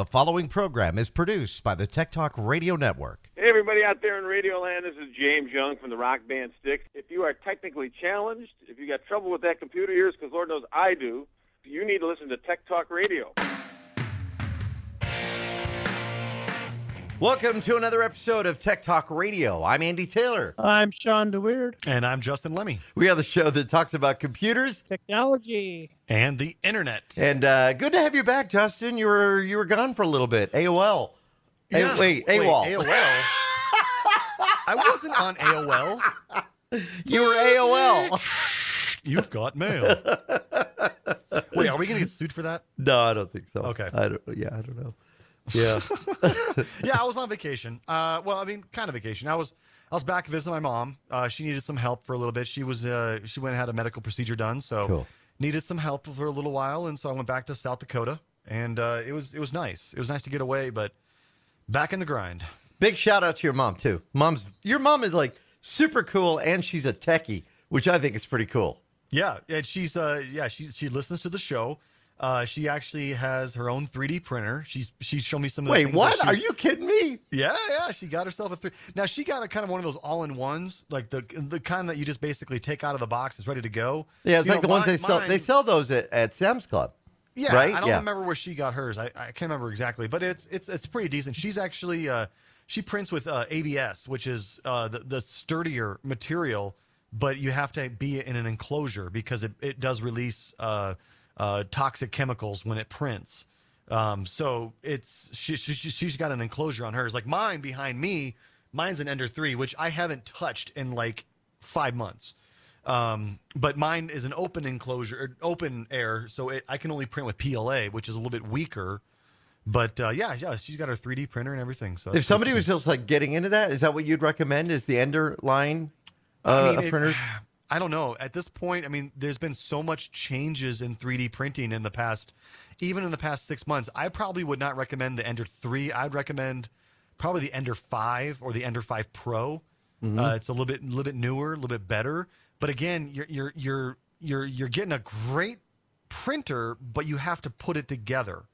The following program is produced by the Tech Talk Radio Network. Hey, everybody out there in Radio Land, this is James Young from the rock band Styx. If you are technically challenged, if you got trouble with that computer yours, because Lord knows I do, you need to listen to Tech Talk Radio. Welcome to another episode of Tech Talk Radio. I'm Andy Taylor. I'm Shawn DeWeerd. And I'm Justin Lemme. We are the show that talks about computers Technology. And the internet. And uh, good to have you back, Justin. You were you were gone for a little bit. AOL. Yeah. A- wait, Wait, AWOL. AOL. I wasn't on AOL. You were AOL. You've got mail. Wait, are we going to get sued for that? no, I don't think so. Okay. I don't, yeah, I don't know. Yeah. Yeah, I was on vacation. Uh, well, I mean, kind of vacation. I was I was back visiting my mom. Uh, she needed some help for a little bit. She was uh, she went and had a medical procedure done, so Cool. needed some help for a little while, and so I went back to South Dakota, and uh, it was it was nice. It was nice to get away, but back in the grind. Big shout out to your mom too. Mom's your mom is like super cool and she's a techie, which I think is pretty cool. Yeah, and she's uh yeah, she she listens to the show. Uh she actually has her own 3D printer. She's she showed me some of the Wait, what? Are you kidding me? Yeah, yeah, she got herself a three. Now she got a kind of one of those all-in-ones, like the the kind that you just basically take out of the box, it's ready to go. Yeah, it's You like know, the ones mine- they sell. mine- They sell those at, at Sam's Club. Yeah, right? I don't Yeah. remember where she got hers. I, I can't remember exactly, but it's it's it's pretty decent. She's actually uh, she prints with uh, ABS, which is uh, the the sturdier material, but you have to be in an enclosure because it, it does release uh, toxic chemicals when it prints. Um, so it's she, she she's got an enclosure on hers. Like mine behind me, mine's an Ender three, which I haven't touched in like five months. Um, but mine is an open enclosure, open air, so it, I can only print with PLA, which is a little bit weaker. But uh, yeah, yeah, she's got her 3D printer and everything. So If somebody was just like getting into that, is that what you'd recommend? Is the Ender line uh, I mean, of it- printers? I don't know. At this point, I mean, there's been so much changes in 3D printing in the past, even in the past six months. I probably would not recommend the Ender 3. I'd recommend probably the Ender 5 or the Ender 5 Pro. Mm-hmm. Uh, it's a little bit, a little bit newer, a little bit better. But again, you're you're you're you're you're getting a great printer, but you have to put it together.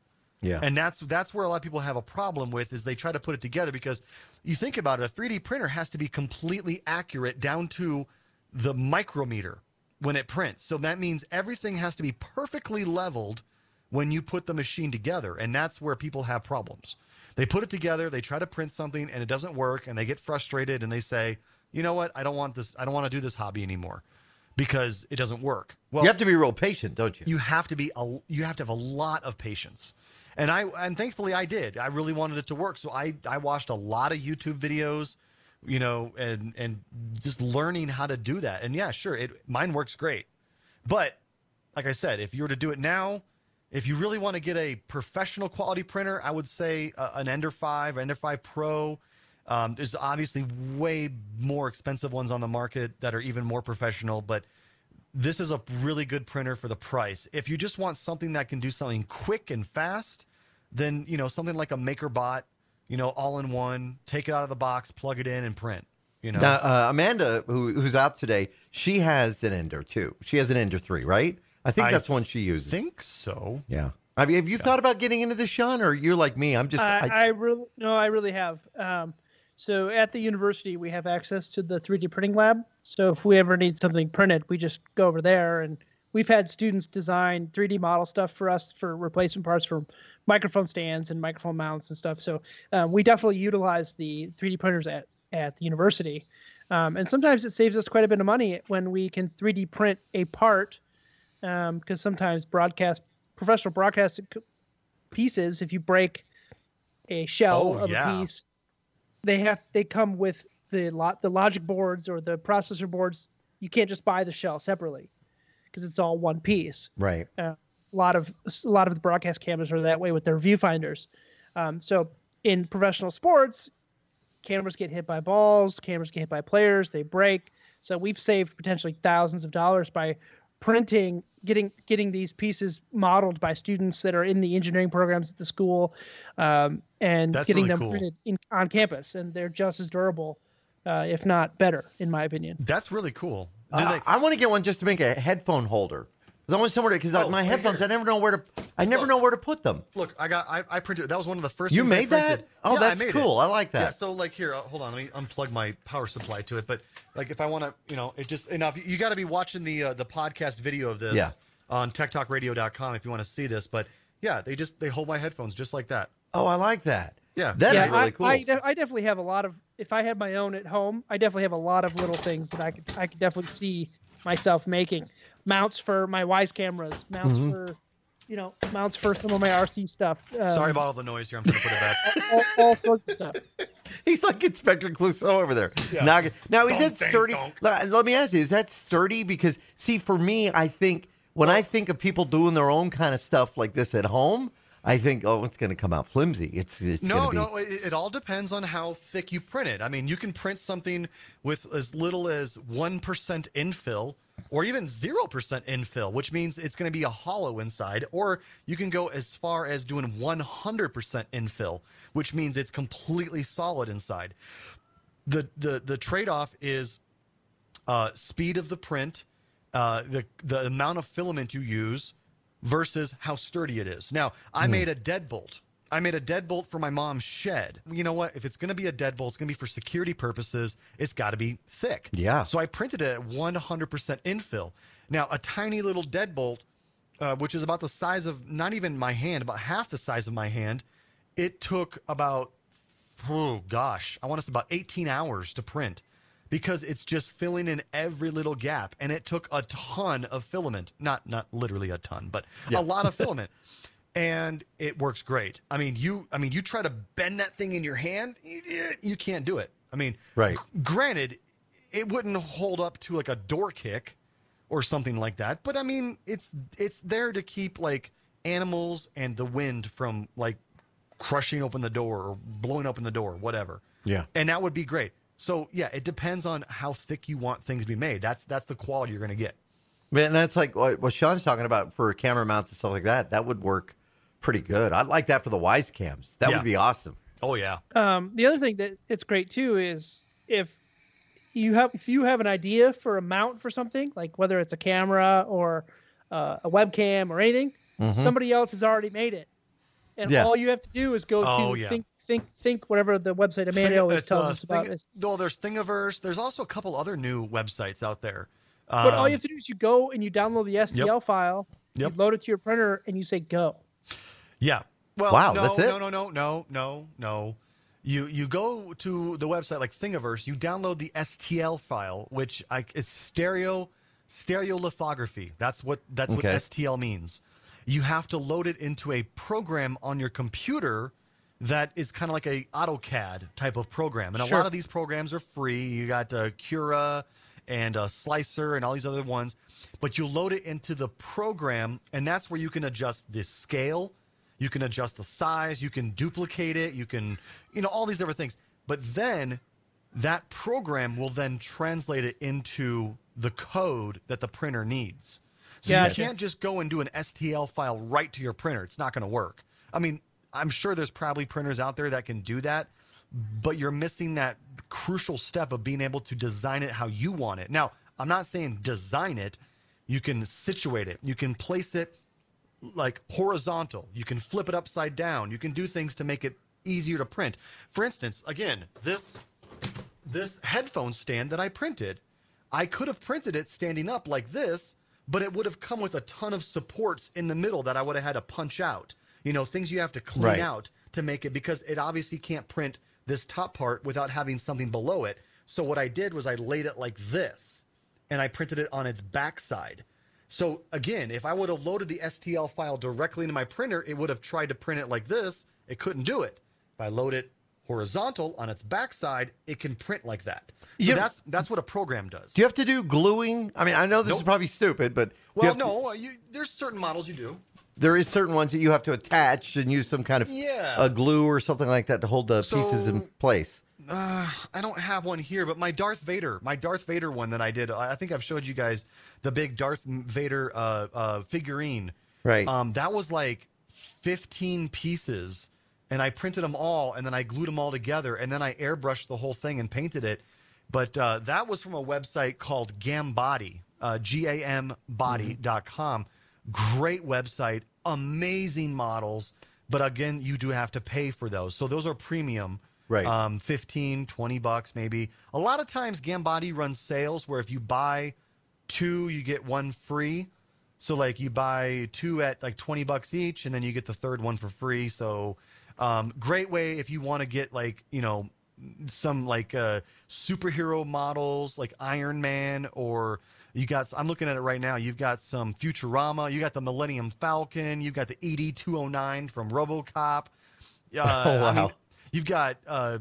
Yeah. And that's that's where a lot of people have a problem with is they try to put it together because you think about it, a 3D printer has to be completely accurate down to the micrometer when it prints. So that means everything has to be perfectly leveled when you put the machine together, and that's where people have problems. They put it together, they try to print something and it doesn't work and they get frustrated and they say, "You know what? I don't want this I don't want to do this hobby anymore because it doesn't work." Well, you have to be real patient, don't you? you have to be a, you have to have a lot of patience and i and thankfully i did i really wanted it to work so i i watched a lot of youtube videos you know and and just learning how to do that. And yeah sure it mine works great. But like i said if you were to do it now if you really want to get a professional quality printer i would say uh, an ender 5 or ender 5 pro. Um, there's obviously way more expensive ones on the market that are even more professional but this is a really good printer for the price. If you just want something that can do something quick and fast, then you know something like a MakerBot, you know, all in one. Take it out of the box, plug it in, and print. You know, Now, uh, Amanda, who, who's out today, she has an Ender too. She has an Ender three, right? I think I that's one she uses. I think so. Yeah. I mean, have you thought about getting into this, Shawn, or you're like me? I'm just. I, I, I really no, I really have. Um, so at the university, we have access to the 3D printing lab. So if we ever need something printed, we just go over there, and we've had students design 3D model stuff for us for replacement parts for microphone stands and microphone mounts and stuff. So um, we definitely utilize the 3D printers at at the university. Um, and sometimes it saves us quite a bit of money when we can 3D print a part, because sometimes broadcast professional broadcast pieces, if you break a shell Oh, of yeah. a piece, they have they come with the lot the logic boards or the processor boards. You can't just buy the shell separately because it's all one piece right. A lot of a lot of the broadcast cameras are that way with their viewfinders. Um, so in professional sports, cameras get hit by balls, cameras get hit by players, they break. So we've saved potentially thousands of dollars by printing, getting getting these pieces modeled by students that are in the engineering programs at the school, um, and That's getting really them cool. printed in, on campus, and they're just as durable, uh, if not better, in my opinion. That's really cool. Do Uh, they- I want to get one just to make a headphone holder There's always somewhere because Oh, my right headphones, here. I never know where to. I never Look. know where to put them. Look, I got I, I printed. That was one of the first. You things I made that? Oh, Yeah, I that's it. cool. I like that. Yeah. So like here, uh, hold on. Let me unplug my power supply to it. But like if I want to, you know, it just enough. You got to be watching the uh, the podcast video of this. Yeah. On techtalkradio.com if you want to see this. But yeah, they just they hold my headphones just like that. Oh, I like that. Yeah. That is yeah, really I, cool. I, de- I definitely have a lot of. If I had my own at home, I definitely have a lot of little things that I could I could definitely see myself making mounts for my Wyze cameras, mounts Mm-hmm. for, you know, mounts for some of my RC stuff. Um, Sorry about all the noise here. I'm going to put it back. all, all sorts of stuff. He's like Inspector Clouseau over there. Now, now is that sturdy? donk. Let let me ask you: Is that sturdy? Because see, for me, I think when I think of people doing their own kind of stuff like this at home, I think, oh, it's going to come out flimsy. It's it's No, be. no, it, it all depends on how thick you print it. I mean, you can print something with as little as 1% infill or even 0% infill, which means it's going to be a hollow inside, or you can go as far as doing 100% infill, which means it's completely solid inside. The the the trade-off is uh, speed of the print, uh, the the amount of filament you use versus how sturdy it is. Now, I made a deadbolt. I made a deadbolt for my mom's shed. You know what? If it's going to be a deadbolt, it's going to be for security purposes. It's got to be thick. Yeah. So I printed it at 100% infill. Now, a tiny little deadbolt, uh, which is about the size of not even my hand, about half the size of my hand, it took about oh gosh, I want to say about 18 hours to print because it's just filling in every little gap and it took a ton of filament. Not not literally a ton, but a lot of filament. And it works great. I mean, you I mean, you try to bend that thing in your hand, you, you can't do it. I mean, Right. g- granted, it wouldn't hold up to like a door kick or something like that, but I mean, it's it's there to keep like animals and the wind from like crushing open the door or blowing open the door, whatever. Yeah. And that would be great. So yeah, it depends on how thick you want things to be made. That's that's the quality you're going to get. Man, that's like what what Shawn's talking about for camera mounts and stuff like that. That would work pretty good. I'd like that for the Wyze cams. That Yeah. would be awesome. Oh yeah. Um, the other thing that it's great too is if you have if you have an idea for a mount for something like whether it's a camera or uh, a webcam or anything, somebody else has already made it, and Mm-hmm. Yeah. all you have to do is go Oh, to yeah. think think think whatever the website Amanda always It's, tells uh, us about Thing- is. Well, there's Thingiverse. There's also a couple other new websites out there. But all Um, you have to do is you go and you download the STL file, Yep. you load it to your printer, and you say go. Yeah. Well, Wow, no, that's it? no, no, no, no, no, no. You you go to the website like Thingiverse. You download the STL file, which I, it's stereo stereolithography. That's what that's Okay. what STL means. You have to load it into a program on your computer that is kind of like a AutoCAD type of program, and a lot of these programs are free. You got uh, Cura and uh, Slicer and all these other ones, but you load it into the program, and that's where you can adjust the scale, you can adjust the size, you can duplicate it, you can, you know, all these different things. But then that program will then translate it into the code that the printer needs. So you can't just go and do an STL file right to your printer. It's not going to work. I mean, I'm sure there's probably printers out there that can do that, but you're missing that crucial step of being able to design it how you want it. Now, I'm not saying design it. You can situate it. You can place it like horizontal. You can flip it upside down. You can do things to make it easier to print. For instance, again, this this headphone stand that I printed, I could have printed it standing up like this, but it would have come with a ton of supports in the middle that I would have had to punch out. You know, things you have to clean Right. out to make it because it obviously can't print this top part without having something below it. So what I did was I laid it like this and I printed it on its backside. So again, if I would have loaded the STL file directly into my printer, it would have tried to print it like this. It couldn't do it. If I load it horizontal on its backside, it can print like that. So that's that's what a program does. Do you have to do gluing? I mean, I know this is probably stupid, but well, have to- no, uh, you, there's certain models you do. There is certain ones that you have to attach and use some kind of Yeah. a glue or something like that to hold the pieces in place. Uh, I don't have one here, but my Darth Vader, my Darth Vader one that I did, I think I've showed you guys the big Darth Vader uh, uh, figurine. Right. Um, that was like 15 pieces, and I printed them all, and then I glued them all together, and then I airbrushed the whole thing and painted it. But uh, that was from a website called Gambody, uh, G A M body.com. great website, amazing models. But again, you do have to pay for those. So those are premium. Right. Um, 15, 20 bucks maybe. A lot of times Gambody runs sales where if you buy two, you get one free. So like you buy two at like 20 bucks each and then you get the third one for free. So um, great way if you want to get like, you know, some like uh, superhero models like Iron Man or you got I'm looking at it right now. You've got some Futurama, you got the Millennium Falcon, you've got the ED209 from RoboCop. Uh, Oh, I mean, wow. you've got uh,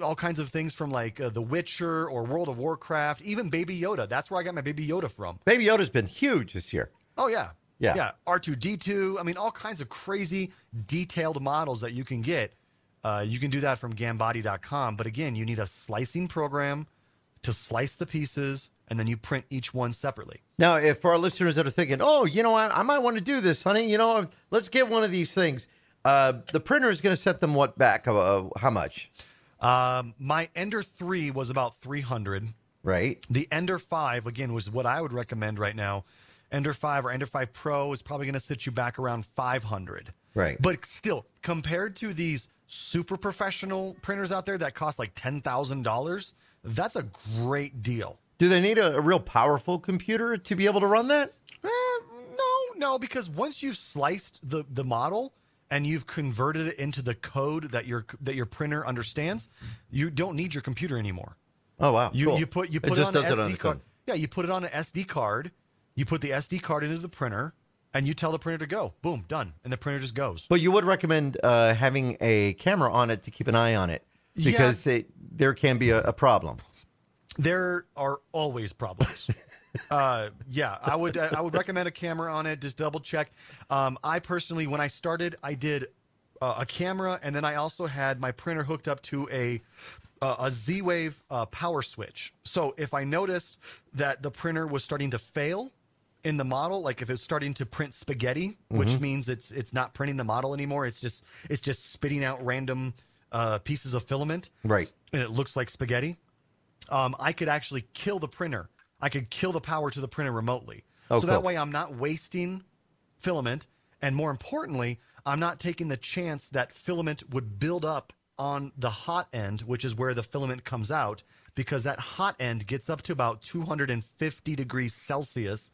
all kinds of things from like uh, The Witcher or World of Warcraft, even Baby Yoda. That's where I got my Baby Yoda from. Baby Yoda's been huge this year. Oh yeah. Yeah. Yeah. R2D2. I mean, all kinds of crazy detailed models that you can get. Uh, you can do that from Gambody.com. But again, you need a slicing program to slice the pieces, and then you print each one separately. Now, if for our listeners that are thinking, oh, you know, I, I might want to do this, honey, you know, let's get one of these things. Uh, the printer is going to set them what back? Uh, how much? Um, my Ender 3 was about 300. Right. The Ender 5, again, was what I would recommend right now. Ender 5 or Ender 5 Pro is probably going to sit you back around 500. Right. But still, compared to these super professional printers out there that cost like $10,000, that's a great deal. Do they need a, a real powerful computer to be able to run that? Eh, no, no, because once you've sliced the, the model and you've converted it into the code that your that your printer understands, you don't need your computer anymore. Oh wow. You cool. you put you It put it, just on does an it on SD card. Yeah, you put it on an SD card. You put the SD card into the printer, and you tell the printer to go. Boom, done, and the printer just goes. But you would recommend uh, having a camera on it to keep an eye on it because it, there can be a, a problem. There are always problems. uh, yeah, I would I would recommend a camera on it. Just double check. Um, I personally, when I started, I did uh, a camera, and then I also had my printer hooked up to a uh, a Z-Wave uh, power switch. So if I noticed that the printer was starting to fail in the model, like if it's starting to print spaghetti, which means it's it's not printing the model anymore, it's just it's just spitting out random uh, pieces of filament, Right. and it looks like spaghetti. Um, I could actually kill the printer. I could kill the power to the printer remotely. Oh, so that way I'm not wasting filament. And more importantly, I'm not taking the chance that filament would build up on the hot end, which is where the filament comes out, because that hot end gets up to about 250 degrees Celsius.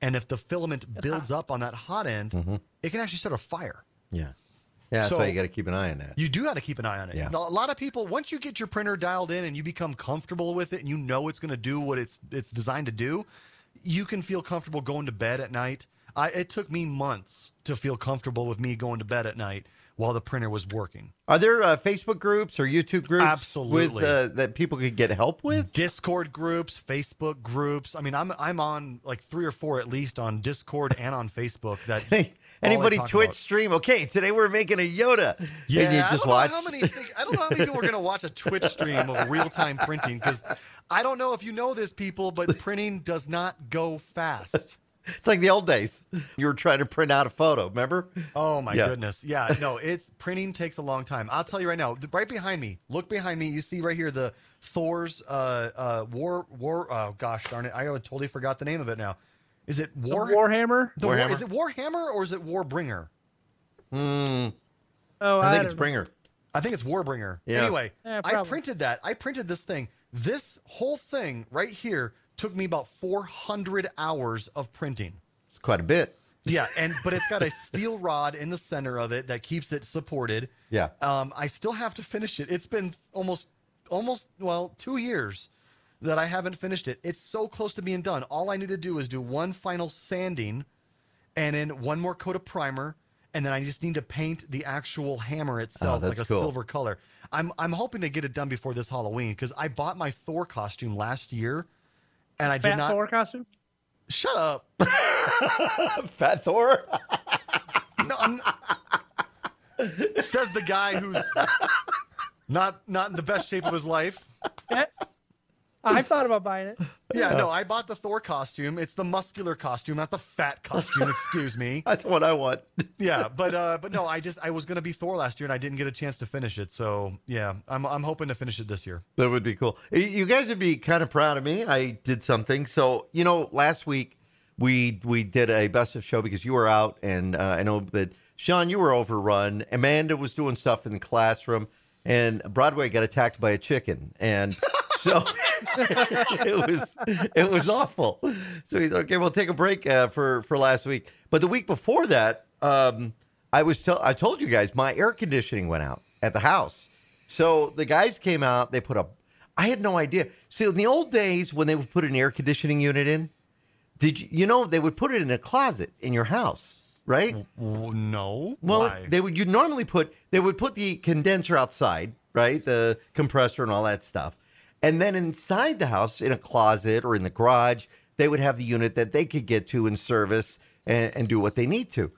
And if the filament builds up on that hot end, Mm-hmm. it can actually start a fire. Yeah. Yeah. That's So- why you got to keep an eye on that. You do got to keep an eye on it. Yeah. A lot of people, once you get your printer dialed in and you become comfortable with it, and you know it's going to do what it's it's designed to do, you can feel comfortable going to bed at night. I, it took me months to feel comfortable with me going to bed at night while the printer was working. Are there uh, Facebook groups or YouTube groups Absolutely. with uh, that people could get help with? Discord groups, Facebook groups. I mean, I'm I'm on like three or four at least on Discord and on Facebook. That anybody Twitch about. stream? Okay, today we're making a Yoda. Yeah, and you I just don't know watch. how many. I don't know how many people are going to watch a Twitch stream of real time printing because I don't know if you know this, people, but printing does not go fast. It's like the old days. You were trying to print out a photo. Remember? Oh my Yeah. goodness, yeah, no, it's printing takes a long time. I'll tell you right now, right behind me, look behind me. You see right here the Thor's uh uh war war. Oh gosh darn it, I totally forgot the name of it now. Is it The War? Warhammer. the War- is it Warhammer or is it Warbringer? Hmm. Oh, I I, think it's know. Bringer. I think it's Warbringer. Yeah. Anyway, Yeah, I printed that. I printed this thing. This whole thing right here took me about 400 hours of printing. It's quite a bit. Yeah, and but it's got a steel rod in the center of it that keeps it supported. Yeah. Um, I still have to finish it. It's been almost, almost well, two years that I haven't finished it. It's so close to being done. All I need to do is do one final sanding, and then one more coat of primer, and then I just need to paint the actual hammer itself Oh, like a cool. silver color. I'm I'm hoping to get it done before this Halloween because I bought my Thor costume last year, and I Fat did not. Fat Thor costume. Shut up. Fat Thor. No, I'm- says the guy who's not not in the best shape of his life. I thought about buying it. Yeah, no, I bought the Thor costume. It's the muscular costume, not the fat costume. excuse me. That's what I want. Yeah, but uh, but no, I just I was gonna be Thor last year and I didn't get a chance to finish it. So yeah, I'm I'm hoping to finish it this year. That would be cool. You guys would be kind of proud of me. I did something. So, you know, last week we we did a best of show because you were out, and uh, I know that Shawn, you were overrun. Amanda was doing stuff in the classroom, and Broadway got attacked by a chicken, and so it was it was awful. So he's okay. We'll take a break uh, for for last week, but the week before that, um, I was tell I told you guys my air conditioning went out at the house. So the guys came out. They put a. I had no idea. See, in the old days when they would put an air conditioning unit in, did you you know they would put it in a closet in your house, right? No. Well, Why? they would you normally put they would put the condenser outside, right? The compressor and all that stuff. And then inside the house in a closet or in the garage, they would have the unit that they could get to and service and, and do what they need to.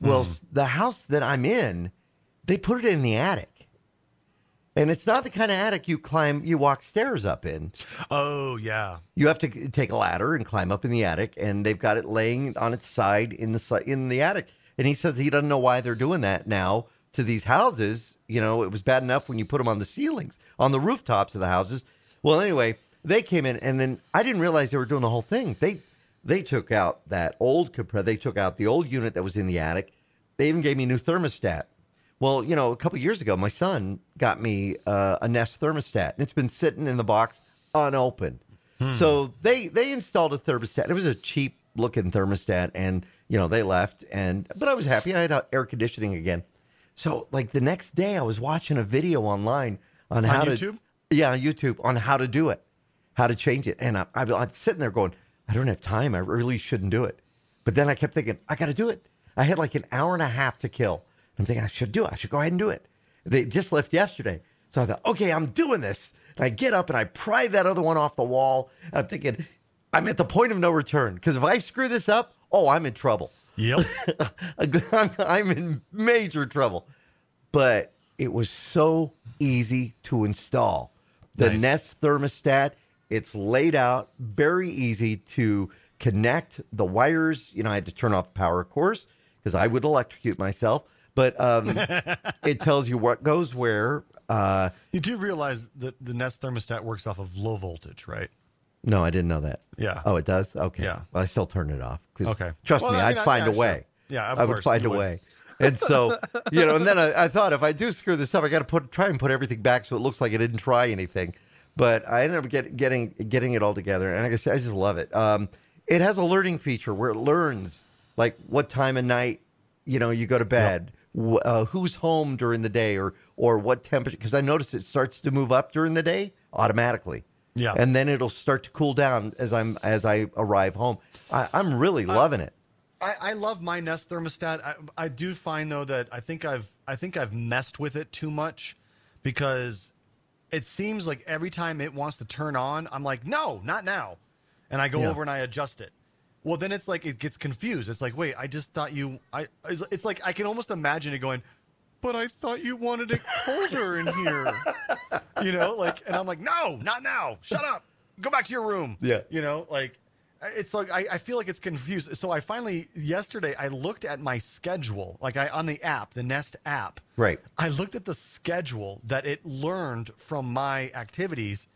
Well, s- the house that I'm in, they put it in the attic. And it's not the kind of attic you climb, you walk stairs up in. oh yeah. You have to take a ladder and climb up in the attic, and they've got it laying on its side in the in the attic. And he says he doesn't know why they're doing that now to these houses. You know, it was bad enough when you put them on the ceilings, on the rooftops of the houses. Well, anyway, they came in, and then I didn't realize they were doing the whole thing. They they took out that old compressor. They took out the old unit that was in the attic. They even gave me a new thermostat. Well, you know, a couple years ago, my son got me uh, a Nest thermostat, and it's been sitting in the box unopened. So they they installed a thermostat. It was a cheap looking thermostat, and you know they left. And but I was happy. I had uh, air conditioning again. So like the next day, I was watching a video online on, how to YouTube? Yeah YouTube on how to do it, how to change it. And I, I, I'm sitting there going, I don't have time. I really shouldn't do it. But then I kept thinking, I got to do it. I had like an hour and a half to kill. I'm thinking I should do it. I should go ahead and do it. They just left yesterday. So I thought, okay, I'm doing this. And I get up and I pry that other one off the wall. And I'm thinking, I'm at the point of no return. Because if I screw this up, oh, I'm in trouble. Yep. I'm, I'm in major trouble. But it was so easy to install. The Nice. Nest thermostat, it's laid out, very easy to connect the wires. You know, I had to turn off power, of course, because I would electrocute myself. But um, it tells you what goes where. Uh, you do realize that the Nest thermostat works off of low voltage, right? no, I didn't know that. Yeah. Oh, it does. Okay. Yeah. Well, I still turn it off. Okay. Trust Well, me, I mean, I- find yeah, a sure. way. Yeah, of I would course, find a would. way. And so, you know, and then I, I thought if I do screw this up, I got to put try and put everything back so it looks like I didn't try anything. But I ended up get, getting getting it all together, and like I said, I just love it. Um, it has a learning feature where it learns like what time of night you know you go to bed, wh- uh, who's home during the day, or or what temperature. Because I noticed it starts to move up during the day automatically. Yeah. and then it'll start to cool down as I'm as I arrive home. I, I'm really loving it. I, I love my Nest thermostat. I, I do find though that I think I've I think I've messed with it too much because it seems like every time it wants to turn on, I'm like, no, not now, and I go Yeah. over and I adjust it. Well, then it's like it gets confused. It's like, wait, I just thought you. I. It's, it's like I can almost imagine it going. But I thought you wanted it colder in here. You know, like, and I'm like, no, not now. Shut up. Go back to your room. Yeah. You know, like, it's like I, I feel like it's confused. So I finally yesterday I looked at my schedule, like I on the app, the Nest app. Right. I looked at the schedule that it learned from my activities.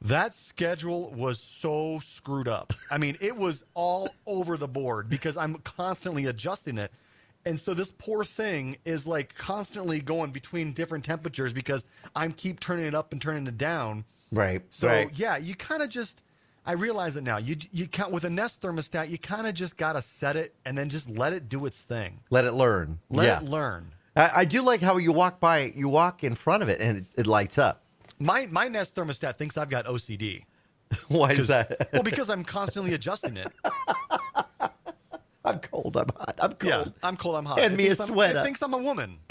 That schedule was so screwed up. I mean, it was all over the board because I'm constantly adjusting it. And so this poor thing is like constantly going between different temperatures because I'm keep turning it up and turning it down. Right. So right. yeah, you kind of just I realize it now. You you count with a Nest thermostat, you kind of just got to set it and then just let it do its thing. Let it learn. Let yeah. it learn. I, I do like how you walk by, it, you walk in front of it, and it, it lights up. My my Nest thermostat thinks I've got OCD. Why is that? well, because I'm constantly adjusting it. I'm cold. I'm hot. I'm Yeah, cold. I'm cold. I'm hot. Hand It me a thinks I'm- sweater. It thinks I'm a woman.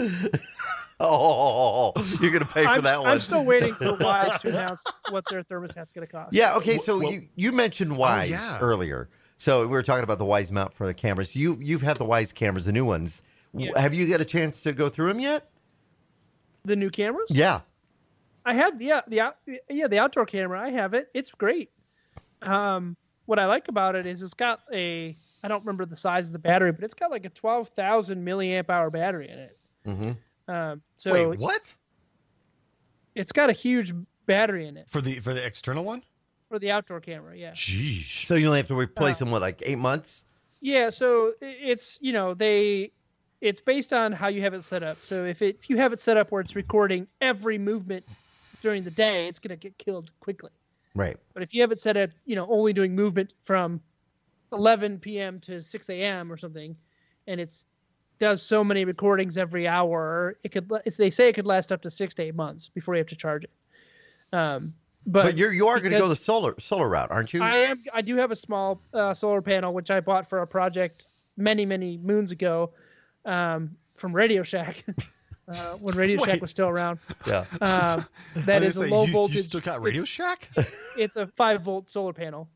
Oh, you're gonna pay for I'm, that one. I'm still waiting for Wyze to announce what their thermostat's going to cost. yeah. Okay. So Well- you you mentioned Wyze yeah. earlier. So we were talking about the Wyze mount for the cameras. You you've had the Wyze cameras, the new ones. Yeah. Have you got a chance to go through them yet? The new cameras? Yeah. I had yeah the out, yeah the outdoor camera. I have it. It's great. Um, what I like about it is it's got a I don't remember the size of the battery, but it's got like a twelve thousand milliamp hour battery in it. hmm Um, so Wait, what? it's got a huge battery in it For the for the external one? for the outdoor camera. Yeah. Jeez. So you only have to replace Uh, them what like eight months. Yeah, so it's you know they, it's based on how you have it set up. So if it if you have it set up where it's recording every movement during the day, it's gonna get killed quickly. Right. But if you have it set up, you know, only doing movement from 11 p.m. to 6 a.m. or something, and it's does so many recordings every hour, it could. It's, they say it could last up to six to eight months before you have to charge it. Um, but, But, you're you are going to go the solar solar route, aren't you? I am. I do have a small uh, solar panel which I bought for a project many many moons ago um, from Radio Shack uh, when Radio Shack was still around. yeah. Um, that is a low you, voltage. You still got Radio Shack? it's a five volt solar panel.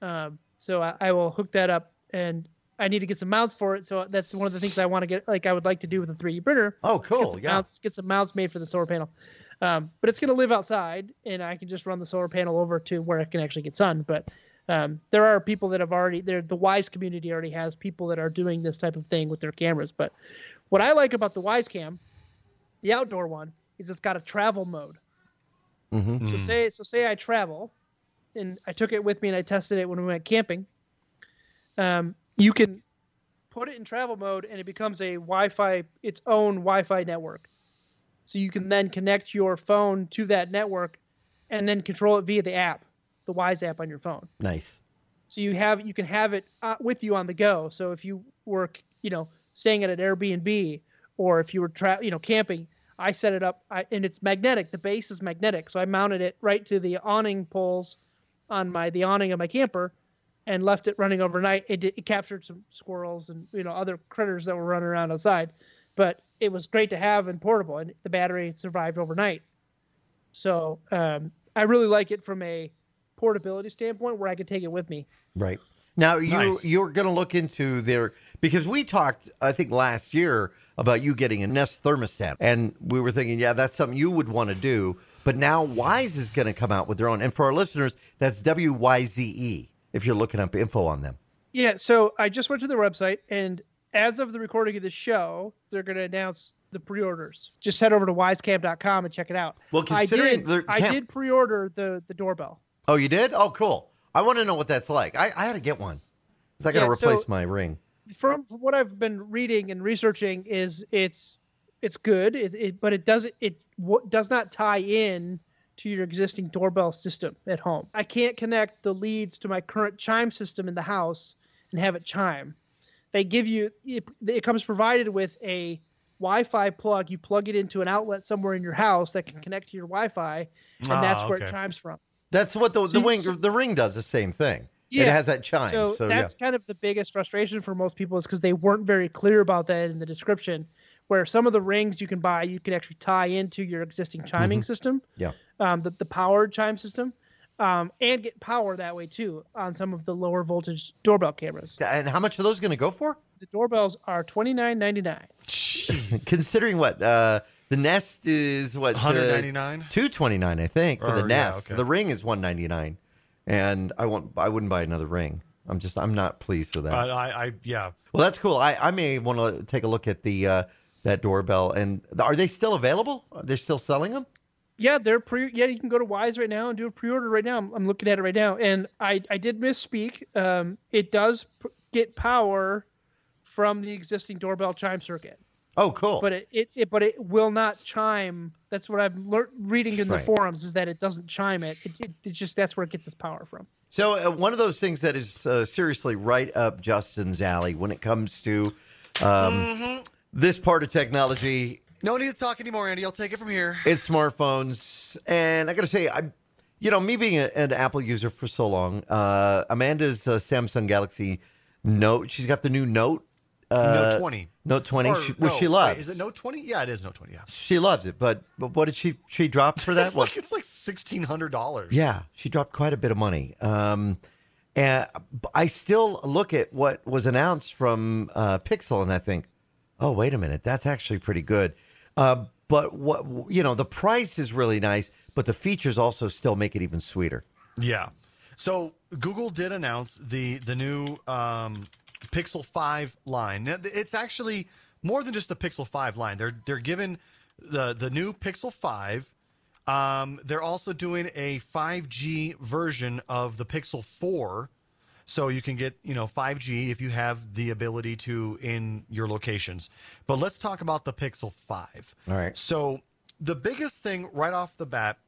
Um, so I, I will hook that up, and I need to get some mounts for it. So that's one of the things I want to get. Like I would like to do with a 3D printer. Oh, Get cool. some Yeah. mounts, get some mounts made for the solar panel. Um, but it's going to live outside, and I can just run the solar panel over to where it can actually get sun. But um, there are people that have already there. The Wyze community already has people that are doing this type of thing with their cameras. But what I like about the Wyze Cam, the outdoor one, is it's got a travel mode. Mm-hmm. So say so say I travel, and I took it with me and I tested it when we went camping. Um, you can put it in travel mode and it becomes a Wi-Fi its own Wi-Fi network. So you can then connect your phone to that network, and then control it via the app, the Wyze app on your phone. Nice. So you have you can have it uh, with you on the go. So if you were you know staying at an Airbnb or if you were tra- you know camping, I set it up I, and it's magnetic. The base is magnetic, so I mounted it right to the awning poles on my the awning of my camper and left it running overnight. It, did, it captured some squirrels and you know other critters that were running around outside, but it was great to have and portable, and the battery survived overnight. So um, I really like it from a portability standpoint, where I could take it with me. Right. Now you Nice. you're going to look into their because we talked I think last year about you getting a Nest thermostat and we were thinking yeah that's something you would want to do but now Wyze is going to come out with their own and for our listeners that's W Y Z E if you're looking up info on them. Yeah, so I just went to their website, and as of the recording of the show, they're going to announce the pre-orders. Just head over to wyzecam.com and check it out. Well, I considering did, their I did pre-order the the doorbell. Oh, you did? Oh, cool. I want to know what that's like. I, I had to get one Is that going to Yeah, so- replace my ring. From, from what I've been reading and researching, is it's it's good, it, it but it doesn't it w- does not tie in to your existing doorbell system at home. I can't connect the leads to my current chime system in the house and have it chime. They give you it, it comes provided with a Wi-Fi plug. You plug it into an outlet somewhere in your house that can connect to your Wi-Fi, and that's Ah, where it chimes from. That's what the So the you- ring so- the ring does the same thing. It has that chime. So, So, that's kind of the biggest frustration for most people is because they weren't very clear about that in the description. Where some of the rings you can buy, you can actually tie into your existing chiming system. Mm-hmm. Yeah. Um, the, the powered chime system, um, and get power that way too on some of the lower voltage doorbell cameras. yeah. And how much are those going to go for? The doorbells are twenty nine ninety nine. Considering what uh, the Nest is what uh, 199? two twenty nine, I think, for the Or, yeah, Nest. okay. The ring is one ninety nine, and I won't. I wouldn't buy another ring. I'm just. I'm not pleased with that. Uh, I, I, yeah. well, that's cool. I, I may want to take a look at the uh, that doorbell. And are they still available? They're they still selling them? Yeah, they're pre. Yeah, you can go to Wyze right now and do a pre-order right now. I'm, I'm looking at it right now, and I I did misspeak. Um, it does p- get power from the existing doorbell chime circuit, Oh, cool. but it, it, it but it will not chime. That's what I'm lear- reading in the Right. forums is that it doesn't chime it. It, it. It's just that's where it gets its power from. So uh, one of those things that is uh, seriously right up Justin's alley when it comes to um, Mm-hmm. This part of technology No need to talk anymore, Andy. I'll take it from here. It's smartphones. And I got to say, I, you know, me being a, an Apple user for so long, uh, Amanda's uh, Samsung Galaxy Note, she's got the new Note. Uh, Note 20. Note 20, Or, she, which no, she wait, is it Note 20? Yeah, it is Note 20. Yeah. She loves it, but but what did she she drop for that? It's What? like it's like sixteen hundred dollars. Yeah, she dropped quite a bit of money. Um, and I still look at what was announced from uh, Pixel, and I think, oh, wait a minute, that's actually pretty good. Uh, but what you know, the price is really nice, but the features also still make it even sweeter. Yeah. So Google did announce the the new um, Pixel Five line. It's actually more than just the Pixel Five line. They're they're giving the the new Pixel Five. Um, they're also doing a 5G version of the Pixel 4. So you can get, you know, 5G if you have the ability to in your locations. But let's talk about the Pixel 5. All right. So the biggest thing right off the bat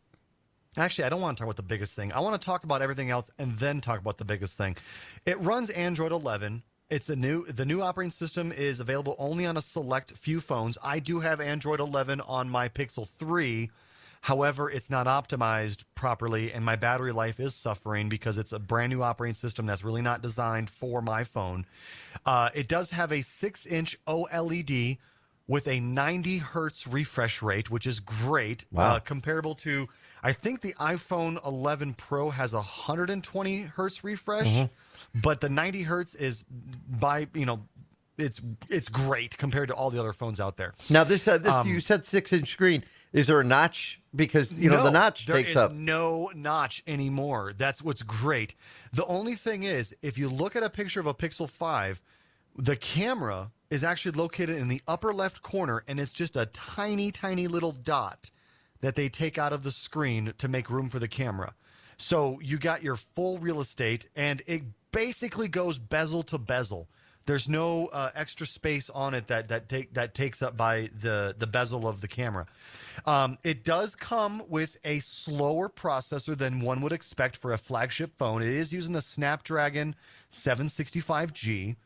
Actually, I don't want to talk about the biggest thing. I want to talk about everything else and then talk about the biggest thing. It runs Android 11. It's a new the new operating system is available only on a select few phones. I do have Android 11 on my Pixel 3. However, it's not optimized properly and my battery life is suffering because it's a brand new operating system that's really not designed for my phone. Uh, it does have a 6-inch OLED with a 90 hertz refresh rate, which is great, Wow. uh, comparable to I think the iPhone 11 Pro has a 120 hertz refresh, but the 90 hertz is by you know it's it's great compared to all the other phones out there. Now this uh, this you said six inch screen. Is there a notch? Because you know the Um, notch there takes is up. no notch anymore. That's what's great. The only thing is, if you look at a picture of a Pixel 5, the camera is actually located in the upper left corner and it's just a tiny, tiny little dot that they take out of the screen to make room for the camera. So you got your full real estate and it basically goes bezel to bezel. There's no uh, extra space on it that that take that takes up by the the bezel of the camera. Um, it does come with a slower processor than one would expect for a flagship phone. It is using the Snapdragon 765G,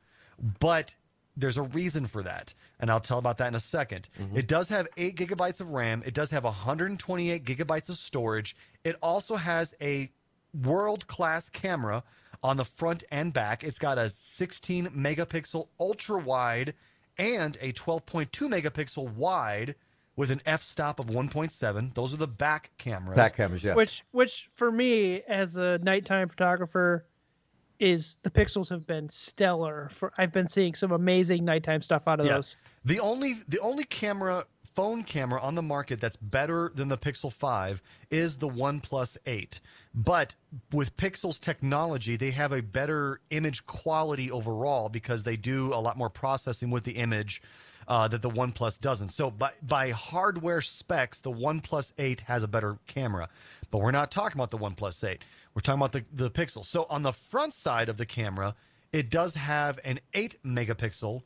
but there's a reason for that, and I'll tell about that in a 2nd It does have eight gigabytes of RAM. It does have 128 gigabytes of storage. It also has a world class camera on the front and back. It's got a 16 megapixel ultra wide and a 12.2 megapixel wide with an f stop of 1.7. Those are the back cameras. Back cameras, yeah. Which, which for me as a nighttime photographer, is the pixels have been stellar. For I've been seeing some amazing nighttime stuff out of Yeah. those. The only the only camera phone camera on the market that's better than the Pixel 5 is the OnePlus 8. But with Pixel's technology, they have a better image quality overall because they do a lot more processing with the image uh, that the OnePlus doesn't. So by by hardware specs, the OnePlus 8 has a better camera. But we're not talking about the OnePlus 8. We're talking about the, the Pixel. So on the front side of the camera, it does have an 8 megapixel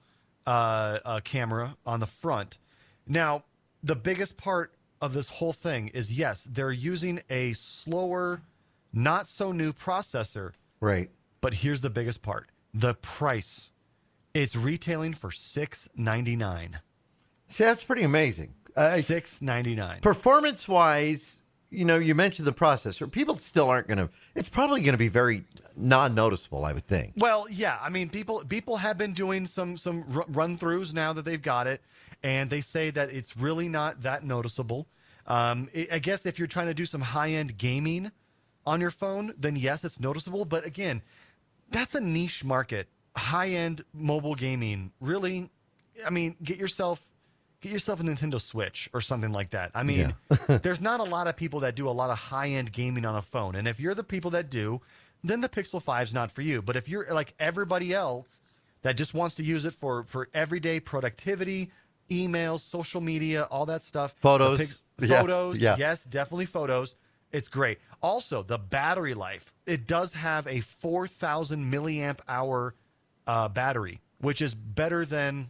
uh, uh, camera on the front. Now, the biggest part of this whole thing is yes, they're using a slower, not so new processor, right. but here's the biggest part the price. It's retailing for six ninety nine. See, that's pretty amazing. Uh, Six ninety nine. performance wise, you know, you mentioned the processor. People still aren't going to. It's probably going to be very non-noticeable, I would think. Well, yeah, I mean, people people have been doing some some run throughs now that they've got it, and they say that it's really not that noticeable. Um, I I guess if you're trying to do some high end gaming on your phone, then yes, it's noticeable. But again, that's a niche market. High end mobile gaming, really. I mean, get yourself get yourself a Nintendo Switch or something like that. I mean, there's not a lot of people that do a lot of high end gaming on a phone, and if you're the people that do, then the Pixel 5's not for you. But if you're like everybody else that just wants to use it for for everyday productivity, emails, social media, all that stuff, Photos. Yeah, photos, yeah. yes, definitely photos. It's great. Also, the battery life. It does have a 4,000 milliamp hour uh, battery, which is better than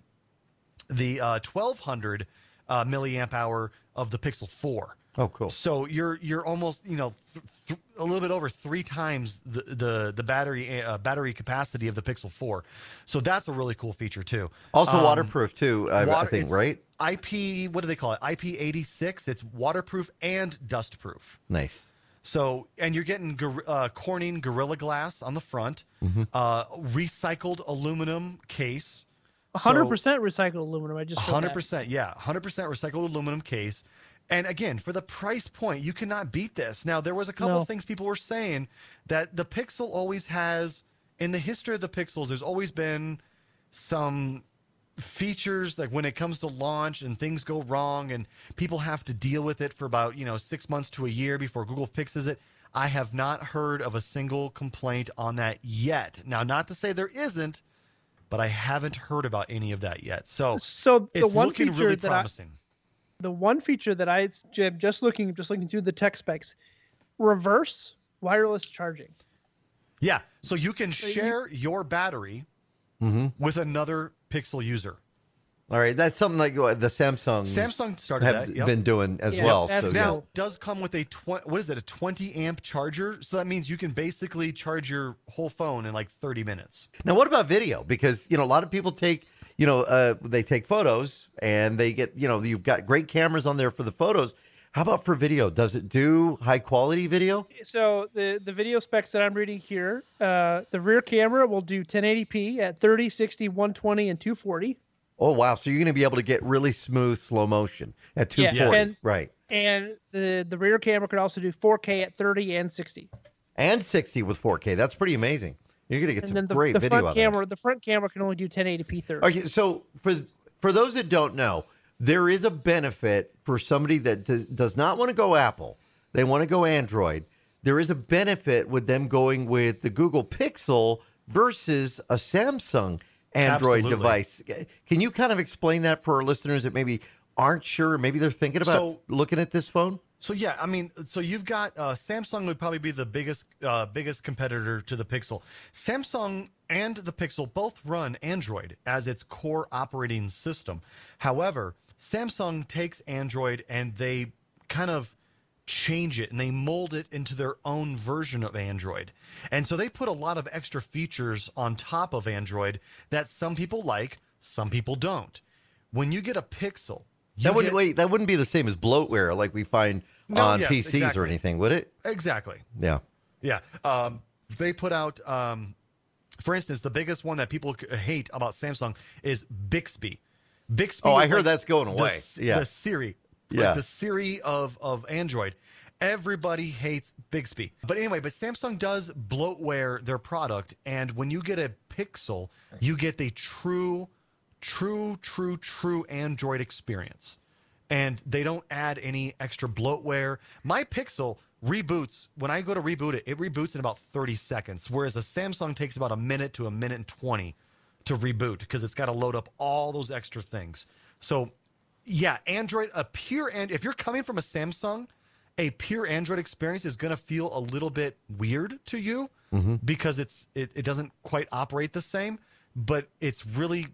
the uh, 1,200 uh, milliamp hour of the Pixel 4. Oh, cool. So you're you're almost you know th- th- a little bit over three times the the the battery uh, battery capacity of the Pixel 4. So that's a really cool feature too. Also Um, waterproof too. I, I think, right? IP what do they call it? IP86. It's waterproof and dustproof. Nice. So, and you're getting gor- uh, Corning Gorilla Glass on the front, Mm-hmm. uh, recycled aluminum case. hundred So- percent recycled aluminum. I just read hundred that. percent, yeah, hundred percent recycled aluminum case. And again, for the price point, you cannot beat this. Now, there was a couple No. of things people were saying that the Pixel always has, in the history of the Pixels, there's always been some features like when it comes to launch and things go wrong and people have to deal with it for about you know six months to a year before google fixes it i have not heard of a single complaint on that yet now not to say there isn't but i haven't heard about any of that yet so So the one looking feature really that I, promising the one feature that I Jim, just looking just looking through the tech specs, reverse wireless charging. Yeah. So you can share your battery Mm-hmm. with another Pixel user. All right, that's something like what the Samsung Samsung started have that. yep. been doing as Yeah, well. that's So cool. yeah. now does come with a tw- what is it a 20 amp charger so that means you can basically charge your whole phone in like 30 minutes Now, what about video? Because you know, a lot of people take, you know, uh, they take photos and they get, you know, you've got great cameras on there for the photos. How about for video? Does it do high quality video? So the the video specs that I'm reading here, uh, the rear camera will do 1080p at 30, 60, 120, and 240, Oh wow! So you're going to be able to get really smooth slow motion at Yeah, 240, and- right? and the the rear camera could also do 4K at 30 and 60. And 60 with 4K. That's pretty amazing. You're going to get And some then the, great the video front out of that. camera, the front camera can only do 1080p 30. Okay, so for for those that don't know, there is a benefit for somebody that does, does not want to go Apple. They want to go Android. There is a benefit with them going with the Google Pixel versus a Samsung Android Absolutely. device. Can you kind of explain that for our listeners that maybe aren't sure, maybe they're thinking about So- looking at this phone? So yeah i mean so you've got uh, samsung would probably be the biggest uh, biggest competitor to the pixel samsung and the pixel both run android as its core operating system however samsung takes android and they kind of change it and they mold it into their own version of Android. And so they put a lot of extra features on top of Android that some people like, some people don't. When you get a Pixel, you That wouldn't get- wait. That wouldn't be the same as bloatware like we find No, on yes, PCs exactly. or anything, would it? exactly. Yeah. Yeah. Um, they put out, um, for instance, the biggest one that people hate about Samsung is Bixby. Bixby. Oh, I heard like that's going away. s- Yeah. The Siri. Yeah. Like the Siri of, of Android. Everybody hates Bixby. But anyway, but Samsung does bloatware their product. And when you get a Pixel, you get the true, true, true, true Android experience. And they don't add any extra bloatware. My Pixel reboots when I go to reboot it, it reboots in about 30 seconds, whereas a Samsung takes about a minute to a minute and 20 to reboot because it's got to load up all those extra things. So, yeah, Android, a pure and if you're coming from a Samsung, a pure Android experience is going to feel a little bit weird to you mm-hmm. because it's it, it doesn't quite operate the same, but it's really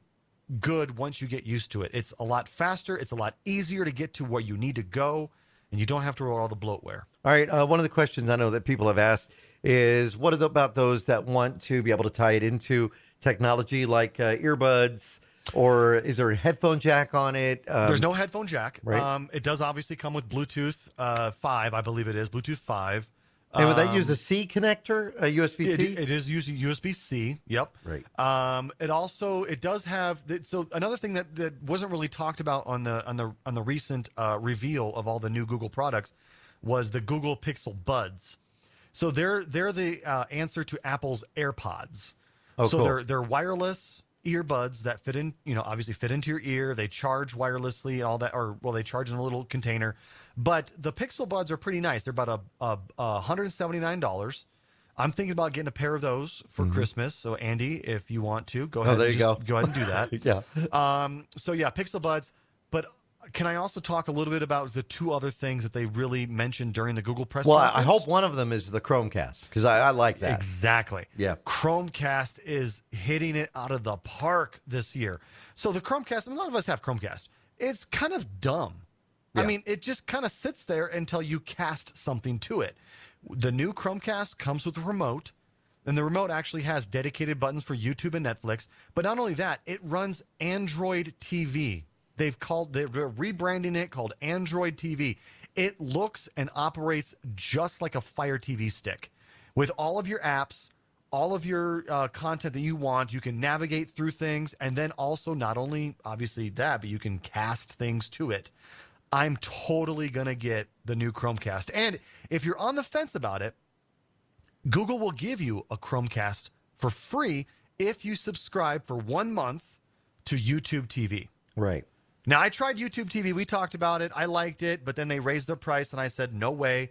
good once you get used to it. It's a lot faster, it's a lot easier to get to where you need to go, and you don't have to roll all the bloatware. All right. Uh, one of the questions I know that people have asked is what about those that want to be able to tie it into technology like uh, earbuds, or is there a headphone jack on it? Um, There's no headphone jack. right. Um, it does obviously come with Bluetooth uh, 5, I believe it is, Bluetooth 5. And would that Um, use a C connector, a USB It, C? it is using USB C. Yep. Right. Um, it also it does have the, so another thing that, that wasn't really talked about on the on the on the recent uh, reveal of all the new Google products was the Google Pixel Buds. So they're they're the uh, answer to Apple's AirPods. Oh, so cool. they're they're wireless earbuds that fit in, you know, obviously fit into your ear. They charge wirelessly and all that, or well, they charge in a little container. But the Pixel Buds are pretty nice. They're about a, a, a hundred and seventy nine dollars. I'm thinking about getting a pair of those for Christmas. So Andy, if you want to, go ahead. Mm-hmm. Oh, there and you just go. Go ahead and do that. yeah. Um, so yeah, Pixel Buds. But can I also talk a little bit about the two other things that they really mentioned during the Google press? Well, I I hope one of them is the Chromecast because I, I like that. Exactly. Yeah. Chromecast is hitting it out of the park this year. So the Chromecast, and a lot of us have Chromecast. It's kind of dumb. I mean, it just kind of sits there until you cast something to it. The new Chromecast comes with a remote, and the remote actually has dedicated buttons for YouTube and Netflix. But not only that, it runs Android TV. They've called they're rebranding it called Android TV. It looks and operates just like a Fire TV stick, with all of your apps, all of your uh, content that you want. You can navigate through things, and then also not only obviously that, but you can cast things to it. I'm totally gonna get the new Chromecast, and if you're on the fence about it, Google will give you a Chromecast for free if you subscribe for one month to YouTube TV. Right. Now, I tried YouTube TV. We talked about it. I liked it, but then they raised the price, and I said, no way.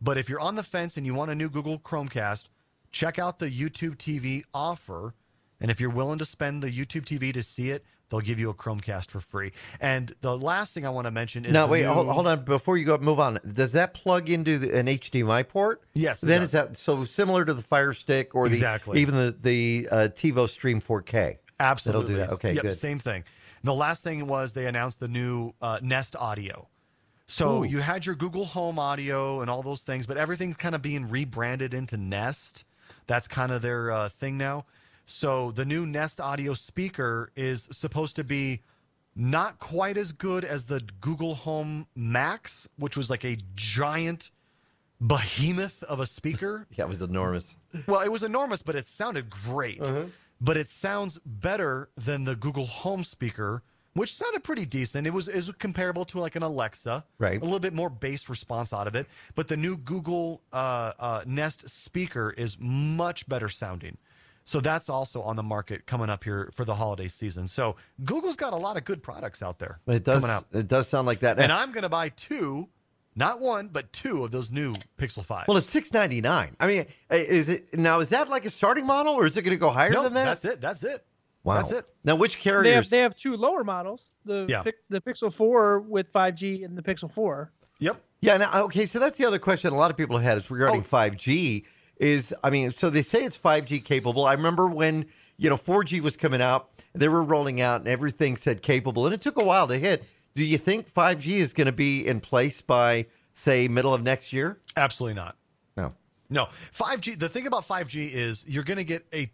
But if you're on the fence and you want a new Google Chromecast, check out the YouTube TV offer. And if you're willing to spend the YouTube TV to see it, they'll give you a Chromecast for free. And the last thing I want to mention is Now, the wait, new- hold, hold on. Before you go move on, does that plug into the, an HDMI port? Yes, Then does. is that so similar to the Fire Stick or Exactly. the even the the uh, TiVo Stream 4K? Absolutely. That'll do that. Okay, yep, good. Same thing. The last thing was they announced the new uh, Nest Audio. So Ooh. you had your Google Home Audio and all those things, but everything's kind of being rebranded into Nest. That's kind of their uh, thing now. So the new Nest Audio speaker is supposed to be not quite as good as the Google Home Max, which was like a giant behemoth of a speaker. Yeah, it was enormous. Well, it was enormous, but it sounded great. Uh-huh. But it sounds better than the Google Home speaker, which sounded pretty decent. It was is comparable to like an Alexa, Right. A little bit more bass response out of it. But the new Google uh, uh, Nest speaker is much better sounding. So that's also on the market coming up here for the holiday season. So Google's got a lot of good products out there It does. coming out. It does sound like that. And I'm going to buy two, not one, but two of those new Pixel 5. well, it's six ninety nine. I mean, uh, is it now? Is that like a starting model, or is it going to go higher no, than that? that's it. That's it. Wow. That's it. Now, which They carriers? have they have two lower models, the Yeah. The Pixel 4 with 5G and the Pixel 4. Yep. Yeah. Now, okay. So that's the other question a lot of people had is regarding Oh. 5G. Is I mean, so they say it's 5G capable. I remember when you know 4G was coming out, they were rolling out, and everything said capable, and it took a while to hit. Do you think 5G is going to be in place by say middle of next year? Absolutely not. No. No, 5G. The thing about 5G is you're going to get a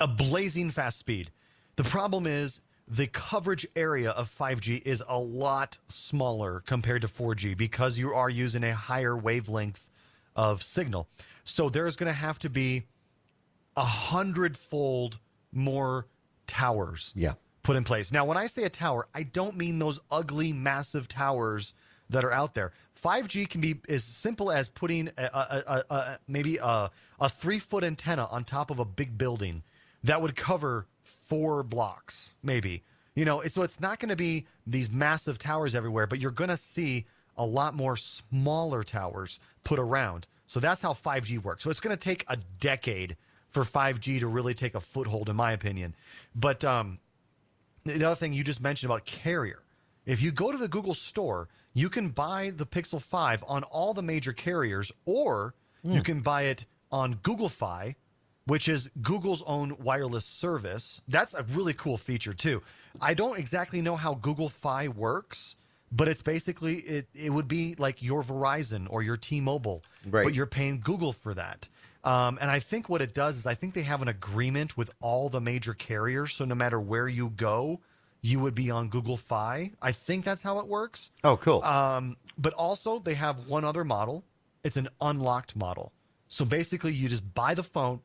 a blazing fast speed. The problem is the coverage area of 5G is a lot smaller compared to 4G because you are using a higher wavelength of signal. So there's going to have to be a hundredfold more towers Yeah. Put in place. Now, when I say a tower, I don't mean those ugly, massive towers that are out there. 5G can be as simple as putting a, a, a, a, maybe a, three foot antenna on top of a big building that would cover four blocks, maybe. You know, so it's not going to be these massive towers everywhere, but you're going to see a lot more smaller towers put around. So that's how 5G works. So it's going to take a decade for 5G to really take a foothold, in my opinion. But um, the other thing you just mentioned about carrier. If you go to the Google store, you can buy the Pixel 5 on all the major carriers, or you hmm. can buy it on Google Fi, which is Google's own wireless service. That's a really cool feature too. I don't exactly know how Google Fi works, but it's basically it, it would be like your Verizon or your T-Mobile, Right. but you're paying Google for that. Um, and I think what it does is I think they have an agreement with all the major carriers, so no matter where you go, you would be on Google Fi. I think that's how it works. Oh, cool. Um, but also, they have one other model. It's an unlocked model. So basically, you just buy the phone.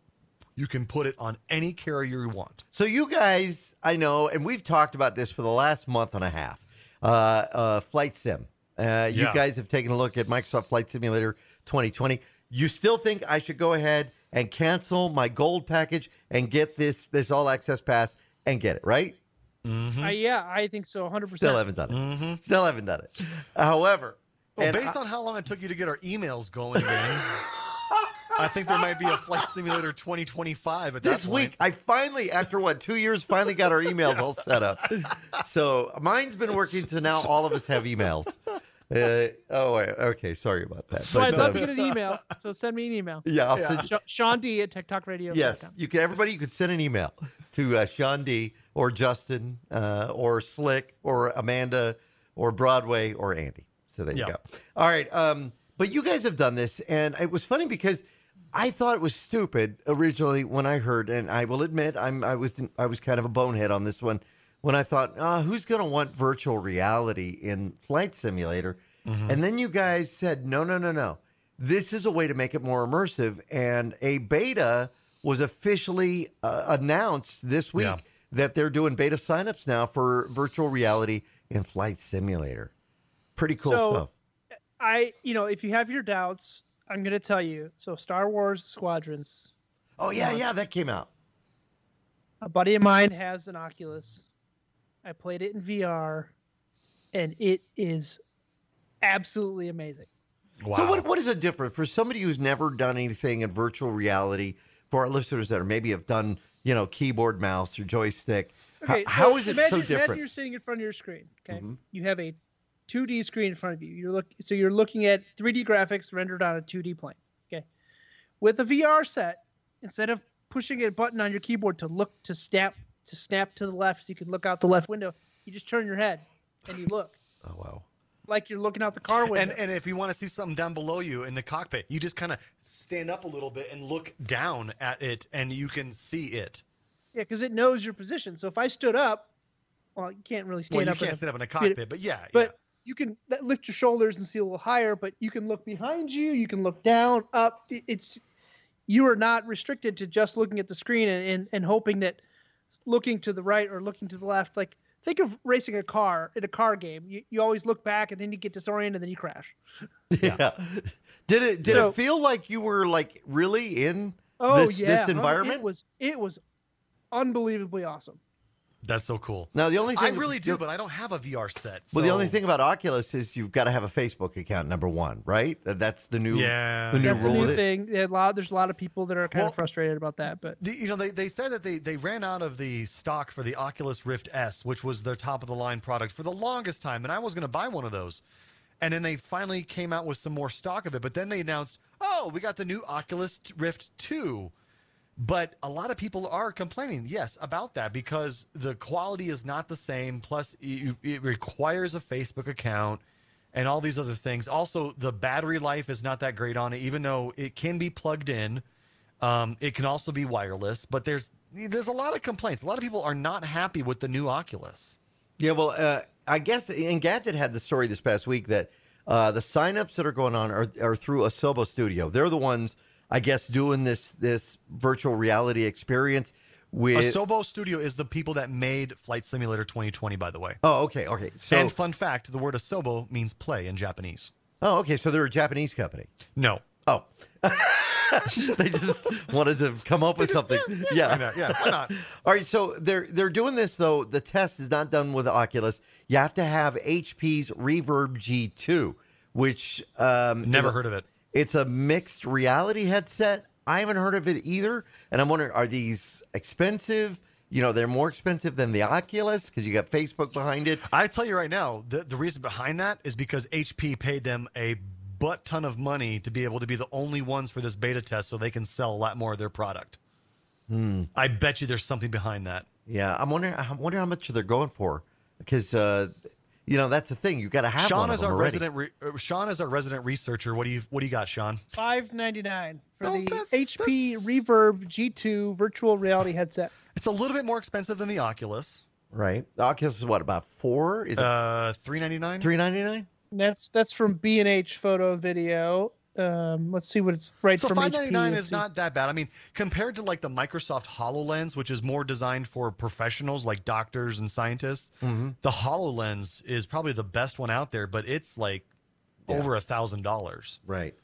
You can put it on any carrier you want. So you guys, I know, and we've talked about this for the last month and a half. Uh, uh, Flight Sim. Uh, You Yeah. guys have taken a look at Microsoft Flight Simulator 2020. You still think I should go ahead and cancel my gold package and get this this all access pass and get it right? Uh, yeah, I think so, 100%. Still haven't done it. Mm-hmm. Still haven't done it. However, Well, based I- on how long it took you to get our emails going, man, I think there might be a Flight Simulator 2025 at this point. week I finally, after what two years, finally got our emails all set up. So mine's been working, so now all of us have emails. Uh, oh, okay. Sorry about that. So I'd love um, to get an email. So send me an email. yeah, I'll Yeah. send you. Shawn D at TechtalkRadio.com. Yes, you can. Everybody, you could send an email to uh, Shawn D or Justin uh, or Slick or Amanda or Broadway or Andy. So there you go. All right, um, but you guys have done this, and it was funny because I thought it was stupid originally when I heard, and I will admit I'm I was I was kind of a bonehead on this one when I thought, uh, who's going to want virtual reality in Flight Simulator? And then you guys said, no, no, no, no. This is a way to make it more immersive. And a beta was officially uh, announced this week Yeah. that they're doing beta signups now for virtual reality in Flight Simulator. Pretty cool So- stuff. I, you know, if you have your doubts, I'm going to tell you. So, Star Wars Squadrons, Oh, yeah, yeah, that came out. a buddy of mine has an Oculus. I played it in VR, and it is absolutely amazing. wow. So what what is it different for somebody who's never done anything in virtual reality? For our listeners that are maybe have done, you know, keyboard, mouse, or joystick. Okay, How- how so is it so imagine, different? Imagine you're sitting in front of your screen. Okay, Mhm. you have a 2D screen in front of you. You're look so you're looking at 3D graphics rendered on a 2D plane. Okay, with a VR set, instead of pushing a button on your keyboard to look to snap to snap to the left, so you can look out the left window, you just turn your head and you look Oh wow. like you're looking out the car window. And and if you want to see something down below you in the cockpit, you just kind of stand up a little bit and look down at it, and you can see it. yeah, because it knows your position. So if I stood up, well, you can't really stand Well, you up. in can't a- stand up in a cockpit, but yeah, but you can lift your shoulders and see a little higher but you can look behind you you can look down up it's you are not restricted to just looking at the screen and, and, and hoping that looking to the right or looking to the left. Like think of racing a car in a car game. You, you always look back and then you get disoriented and then you crash. Yeah. Did it did So- it feel like you were like really in oh this yeah. This Oh, environment? it was it was unbelievably awesome that's so cool. now the only thing I really do, but I don't have a VR set. well, the only thing about Oculus is you've got to have a Facebook account. Number one, right? That's the new Yeah, the new that's a rule. new thing Yeah, a lot, there's a lot of people that are kind Well- of frustrated about that but The, you know, they, they said that they, they ran out of the stock for the Oculus Rift S, which was their top of the line product for the longest time, and I was going to buy one of those. And then they finally came out with some more stock of it, but then they announced, oh, we got the new Oculus Rift 2. But a lot of people are complaining, yes, about that because the quality is not the same. Plus, it requires a Facebook account and all these other things. Also, the battery life is not that great on it, even though it can be plugged in. Um, it can also be wireless, but there's there's a lot of complaints. A lot of people are not happy with the new Oculus. Yeah, well, uh, I guess Engadget had the story this past week that uh, the signups that are going on are, are through Asobo Studio. They're the ones, I guess, doing this this virtual reality experience with. Asobo Studio is the people that made Flight Simulator 2020, by the way. oh, okay, okay. So, and fun fact: the word Asobo means play in Japanese. oh, okay. So they're a Japanese company. No, Oh, they just wanted to come up with something. Yeah, why not? Yeah, why not? All right, so they're they're doing this though. The test is not done with Oculus. You have to have HP's Reverb G2, which um, Never heard of it. It's a mixed reality headset. I haven't heard of it either, and I'm wondering, are these expensive? You know, they're more expensive than the Oculus because you got Facebook behind it. I tell you right now, the, the reason behind that is because HP paid them a butt ton of money to be able to be the only ones for this beta test so they can sell a lot more of their product. Hmm. I bet you there's something behind that. Yeah, I'm wondering. I wonder how much they're going for because uh, you know that's the thing. You got to have Shawn one of is them our already. resident. Re, uh, Shawn is our resident researcher. What do you What do you got, Shawn? Five ninety nine for Oh, the that's- HP that's- Reverb G2 virtual reality headset. It's a little bit more expensive than the Oculus. Right? The Oculus is what about four? Is it Uh, three ninety nine. three ninety nine? That's that's from B and H Photo and Video. Um, let's see what it's right So from five HP. ninety nine Let's is not that bad. I mean, compared to like the Microsoft Hololens, which is more designed for professionals like doctors and scientists, Mm-hmm. the Hololens is probably the best one out there. But it's like Yeah. over a thousand dollars. Right.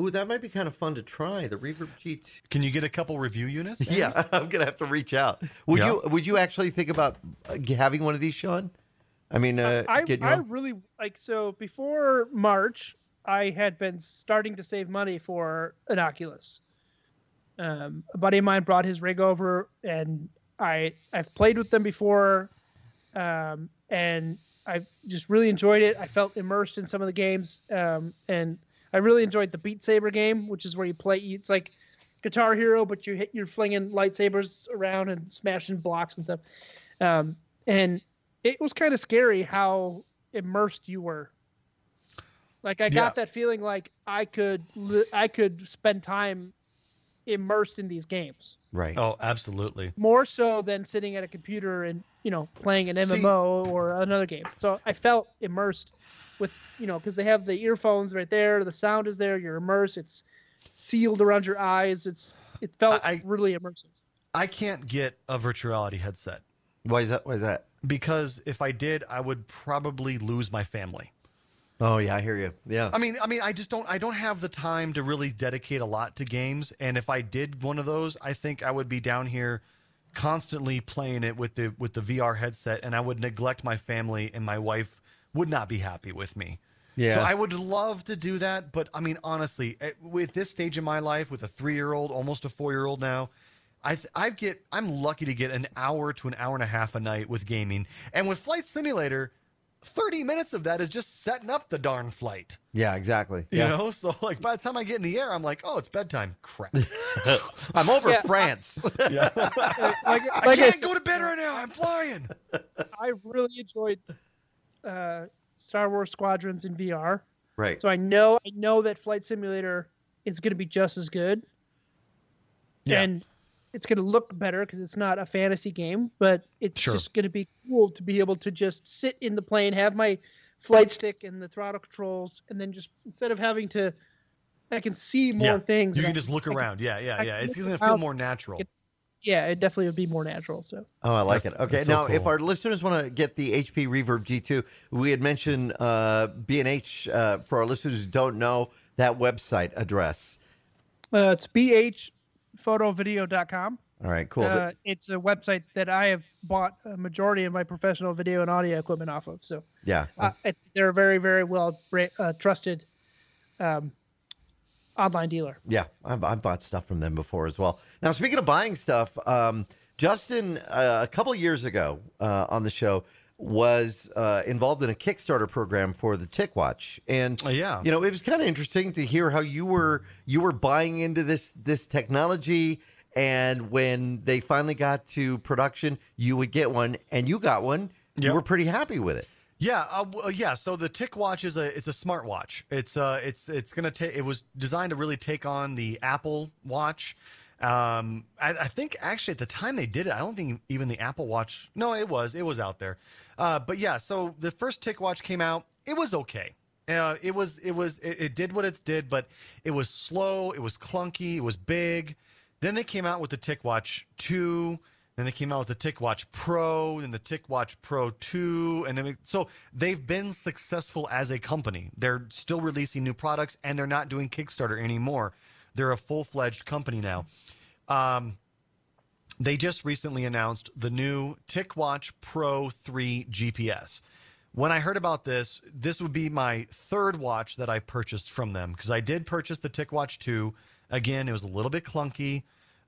Ooh, that might be kind of fun to try. The Reverb G2. Can you get a couple review units? Yeah, I'm gonna have to reach out. Would Yeah. you Would you actually think about uh, having one of these, Shawn? I mean, uh, I, getting I really like so before March, I had been starting to save money for an Oculus. Um, a buddy of mine brought his rig over, and I I've played with them before, um, and I just really enjoyed it. I felt immersed in some of the games, um, and I really enjoyed the Beat Saber game, which is where you play. It's like Guitar Hero, but you hit you're flinging lightsabers around and smashing blocks and stuff. Um, and it was kind of scary how immersed you were. Like I got Yeah. that feeling like I could li- I could spend time immersed in these games right. Oh, absolutely. more so than sitting at a computer and you know playing an See- MMO or another game. So I felt immersed with you know because they have the earphones right there, the sound is there, you're immersed. It's sealed around your eyes. It's it felt I- I- really immersive. I can't get a virtual reality headset Why is that? Why is that? because if I did, I would probably lose my family. Oh yeah, I hear you. Yeah. I mean, I mean, I just don't. I don't have the time to really dedicate a lot to games. And if I did one of those, I think I would be down here constantly playing it with the with the VR headset, and I would neglect my family, and my wife would not be happy with me. Yeah. So I would love to do that, but I mean, honestly, at- with this stage in my life, with a three year old, almost a four year old now, I th- I get I'm lucky to get an hour to an hour and a half a night with gaming, and with Flight Simulator, thirty minutes of that is just setting up the darn flight. Yeah, exactly. You Yeah. know, so like by the time I get in the air, I'm like, oh, it's bedtime. Crap. I'm over Yeah. France. yeah. like, I like I, can't said, go to bed right now. I'm flying. I really enjoyed uh, Star Wars Squadrons in VR. right. So I know I know that Flight Simulator is going to be just as good, Yeah. and it's going to look better because it's not a fantasy game, but it's Sure. just going to be cool to be able to just sit in the plane, have my flight stick and the throttle controls, and then just instead of having to, I can see more Yeah. things. You can I- just look I can- around. Yeah, yeah, yeah. It's going to feel more natural. Yeah, it definitely would be more natural. So Oh, I like That's- it. Okay, that's so now if our listeners want to get the HP Reverb G2, we had mentioned uh, B&H uh, for our listeners who don't know that website address. uh, it's bhphotovideo.com. All right, cool. Uh, it's a website that I have bought a majority of my professional video and audio equipment off of. So yeah, uh, it's, they're a very, very well uh, trusted um, online dealer. yeah, I've, I've bought stuff from them before as well. Now, speaking of buying stuff, um, Justin, uh, a couple years ago uh, on the show, was uh, involved in a Kickstarter program for the TicWatch, and Oh, yeah. you know it was kind of interesting to hear how you were you were buying into this this technology, and when they finally got to production, you would get one, and you got one. You were pretty happy with it. Yeah, uh, uh, yeah. So the TicWatch is a it's a smart watch. It's uh it's it's gonna take. It was designed to really take on the Apple Watch. Um, I, I think actually at the time they did it, I don't think even the Apple Watch. No, it was it was out there. Uh, but yeah. So the first TicWatch came out. It was okay. Uh, it was it was it, it did what it did, but it was slow. It was clunky. It was big. Then they came out with the TicWatch two. Then they came out with the TicWatch Pro, then the TicWatch Pro 2. And so they've been successful as a company. They're still releasing new products and they're not doing Kickstarter anymore. They're a full fledged company now. Um, they just recently announced the new TicWatch Pro 3 GPS. When I heard about this, this would be my third watch that I purchased from them because I did purchase the TicWatch 2. Again, it was a little bit clunky,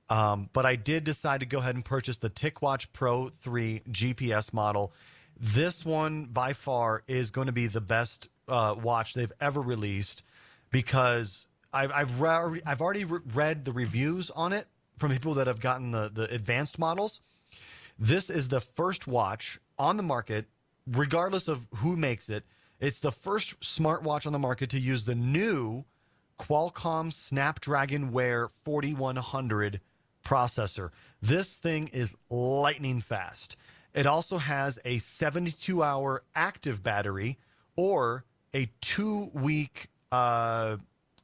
um, but I did decide to go ahead and purchase the TicWatch Pro 3 GPS model. This one, by far, is going to be the best uh, watch they've ever released because I've I've, re- I've already re- read the reviews on it from people that have gotten the the advanced models. This is the first watch on the market, regardless of who makes it. It's the first smartwatch on the market to use the new Qualcomm Snapdragon Wear 4100 processor. This thing is lightning fast. It also has a 72 hour active battery or a two week, uh,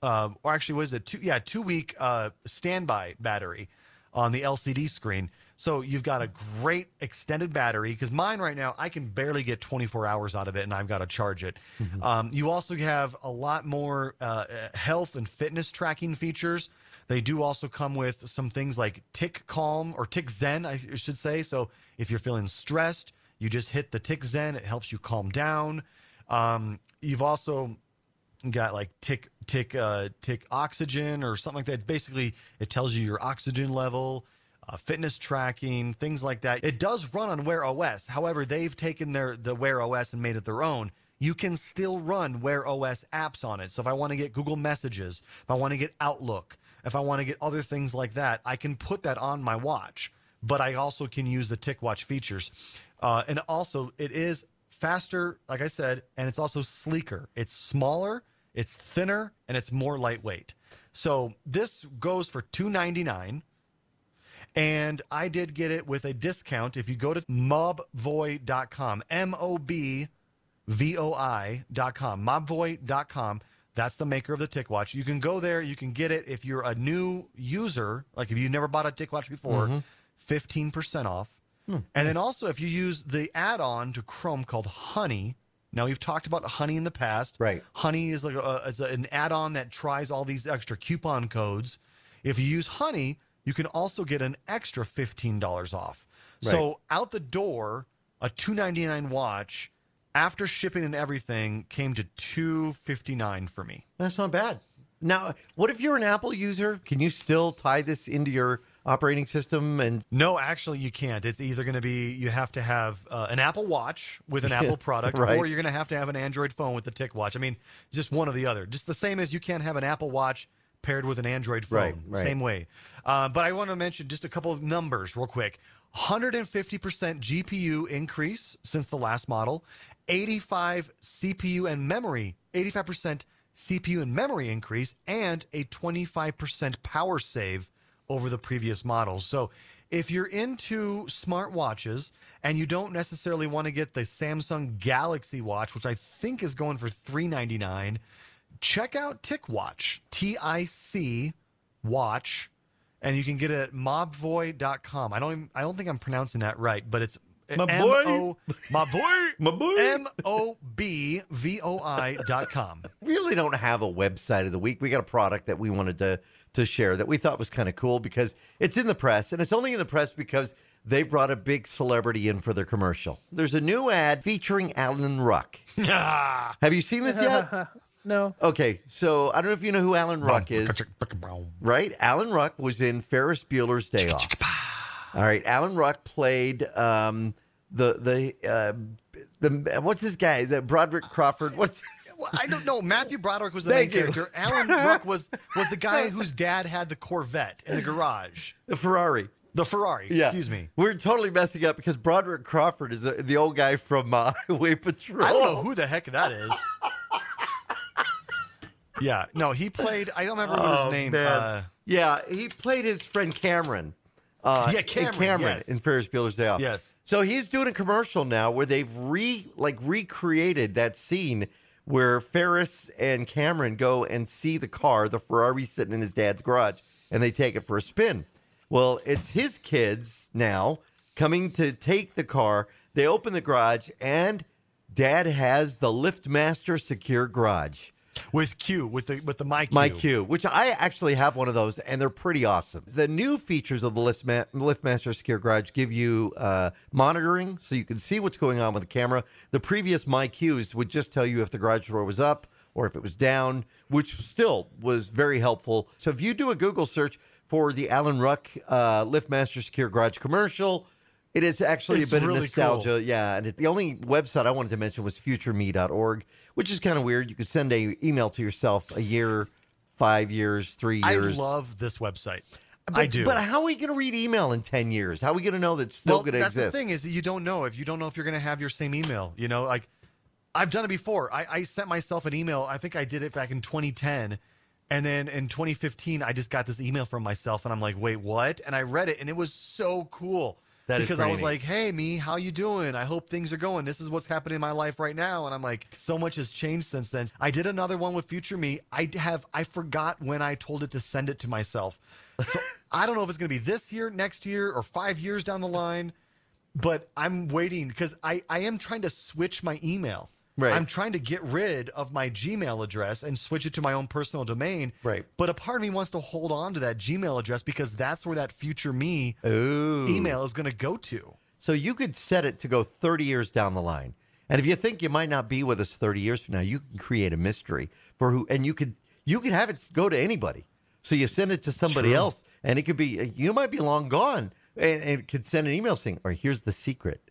uh, or actually, was it two? Yeah, two week uh, standby battery on the LCD screen. So you've got a great extended battery because mine right now I can barely get 24 hours out of it, and I've got to charge it. Um, you also have a lot more uh, health and fitness tracking features. They do also come with some things like Tick Calm or TicZen, I should say. So if you're feeling stressed, you just hit the TicZen. It helps you calm down. Um, you've also got like tick tick uh TicOxygen or something like that. Basically it tells you your oxygen level uh, fitness tracking things like that. It does run on wear os however they've taken their the wear os and made it their own. You can still run wear os apps on it. So if i want to get google messages if i want to get outlook if i want to get other things like that i can put that on my watch. But i also can use the TicWatch features. Uh, and also it is faster, like I said, and it's also sleeker. It's smaller, it's thinner, and it's more lightweight. So this goes for two ninety nine, and I did get it with a discount. If you go to mobvoi.com, M O B V O I.com, mobvoi.com. That's the maker of the TicWatch. You can go there. You can get it if you're a new user, like if you've never bought a TicWatch before, mm-hmm. 15% off. Hmm, and then also, if you use the add on to Chrome called Honey, now we've talked about Honey in the past. Right. Honey is like a, is a- an add on that tries all these extra coupon codes. If you use Honey, you can also get an extra $15 off. So out the door, a 299 watch after shipping and everything came to 259 for me. That's not bad. Now, what if you're an Apple user? Can you still tie this into your operating system and No, actually, you can't. It's either going to be you have to have uh, an Apple Watch with an Apple product, right. or you're going to have to have an Android phone with the TicWatch. I mean, just one or the other. Just the same as you can't have an Apple Watch paired with an Android phone. Right, right. Same way. Uh, but I want to mention just a couple of numbers real quick. 150% GPU increase since the last model, 85 CPU and memory, 85% CPU and memory increase, and a 25% power save over the previous models. So if you're into smartwatches and you don't necessarily want to get the Samsung Galaxy Watch, which I think is going for 399, check out TicWatch, T I C Watch, and you can get it at mobvoi.com. I don't even, I don't think I'm pronouncing that right, but it's My boy. M-O- my boy, My boy. M O B V O I dot com. really don't have a website of the week. We got a product that we wanted to to share that we thought was kind of cool because it's in the press and it's only in the press because they brought a big celebrity in for their commercial. There's a new ad featuring Alan Ruck. Have you seen this yet? no. Okay, so I don't know if you know who Alan Ruck is, right? Alan Ruck was in Ferris Bueller's Day Off. All right, Alan Ruck played um, the the uh, the what's this guy? The Broderick Crawford. What's his, I don't know. Matthew Broderick was the main Thank you. character. Alan Ruck was was the guy whose dad had the Corvette in the garage, the Ferrari? the Ferrari. Yeah. Excuse me. We're totally messing up because Broderick Crawford is the, the old guy from uh, Highway Patrol. I don't know who the heck that is. yeah, no, he played. I don't remember what Oh, his name. man. Uh, Yeah, he played his friend Cameron. Uh, Yeah, in Cameron, yes. in Ferris Bueller's Day Off. Yes. So he's doing a commercial now where they've re like recreated that scene where Ferris and Cameron go and see the car, the Ferrari sitting in his dad's garage, and they take it for a spin. Well, it's his kids now coming to take the car. They open the garage and dad has the LiftMaster secure garage. With Q, with the with the mic. myQ, which I actually have one of those, and they're pretty awesome. The new features of the LiftMa- LiftMaster Secure Garage give you uh, monitoring, so you can see what's going on with the camera. The previous myQs would just tell you if the garage door was up or if it was down, which still was very helpful. So if you do a Google search for the Alan Ruck uh, LiftMaster Secure Garage commercial, it is actually It's a bit really of nostalgia. Yeah, and it, the only website I wanted to mention was futureme.org, which is kind of weird. You could send a email to yourself a year, five years, three years. I love this website. but, I do. But how are we going to read email in ten years? How are we going to know that still well, going to exist? that's the thing is that you don't know if you don't know if you're going to have your same email. You know, like I've done it before. I, I sent myself an email. I think I did it back in 2010, and then in 2015, I just got this email from myself, and I'm like, wait, what? And I read it, and it was so cool. That because I was like, "Hey, me, how you doing? I hope things are going. This is what's happening in my life right now." And I'm like, so much has changed since then. I did another one with Future Me. I have I forgot when I told it to send it to myself. So I don't know if it's going to be this year, next year, or five years down the line. But I'm waiting because I I am trying to switch my email. Right. I'm trying to get rid of my Gmail address and switch it to my own personal domain. Right. But a part of me wants to hold on to that Gmail address because that's where that future me Ooh. email is going to go to. So you could set it to go 30 years down the line. And if you think you might not be with us 30 years from now, you can create a mystery for who and you could you could have it go to anybody. So you send it to somebody True. else and it could be you might be long gone and, and it could send an email saying, or here's the secret.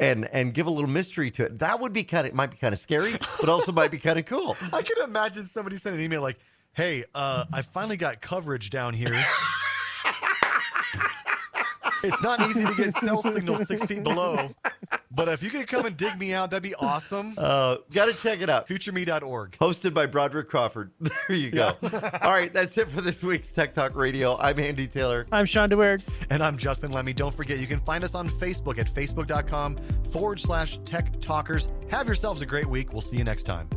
And and give a little mystery to it. That would be kind of might be kind of scary, but also might be kind of cool. I can imagine somebody sending an email like, "Hey, uh, I finally got coverage down here. It's not easy to get cell signal six feet below, but if you could come and dig me out, that'd be awesome." Uh, got to check it out. FutureMe.org. Hosted by Broderick Crawford. There you go. All right, that's it for this week's Tech Talk Radio. I'm Andy Taylor. I'm Shawn DeWeerd. And I'm Justin Lemme. Don't forget, you can find us on Facebook at facebook.com forward slash tech talkers. Have yourselves a great week. We'll see you next time.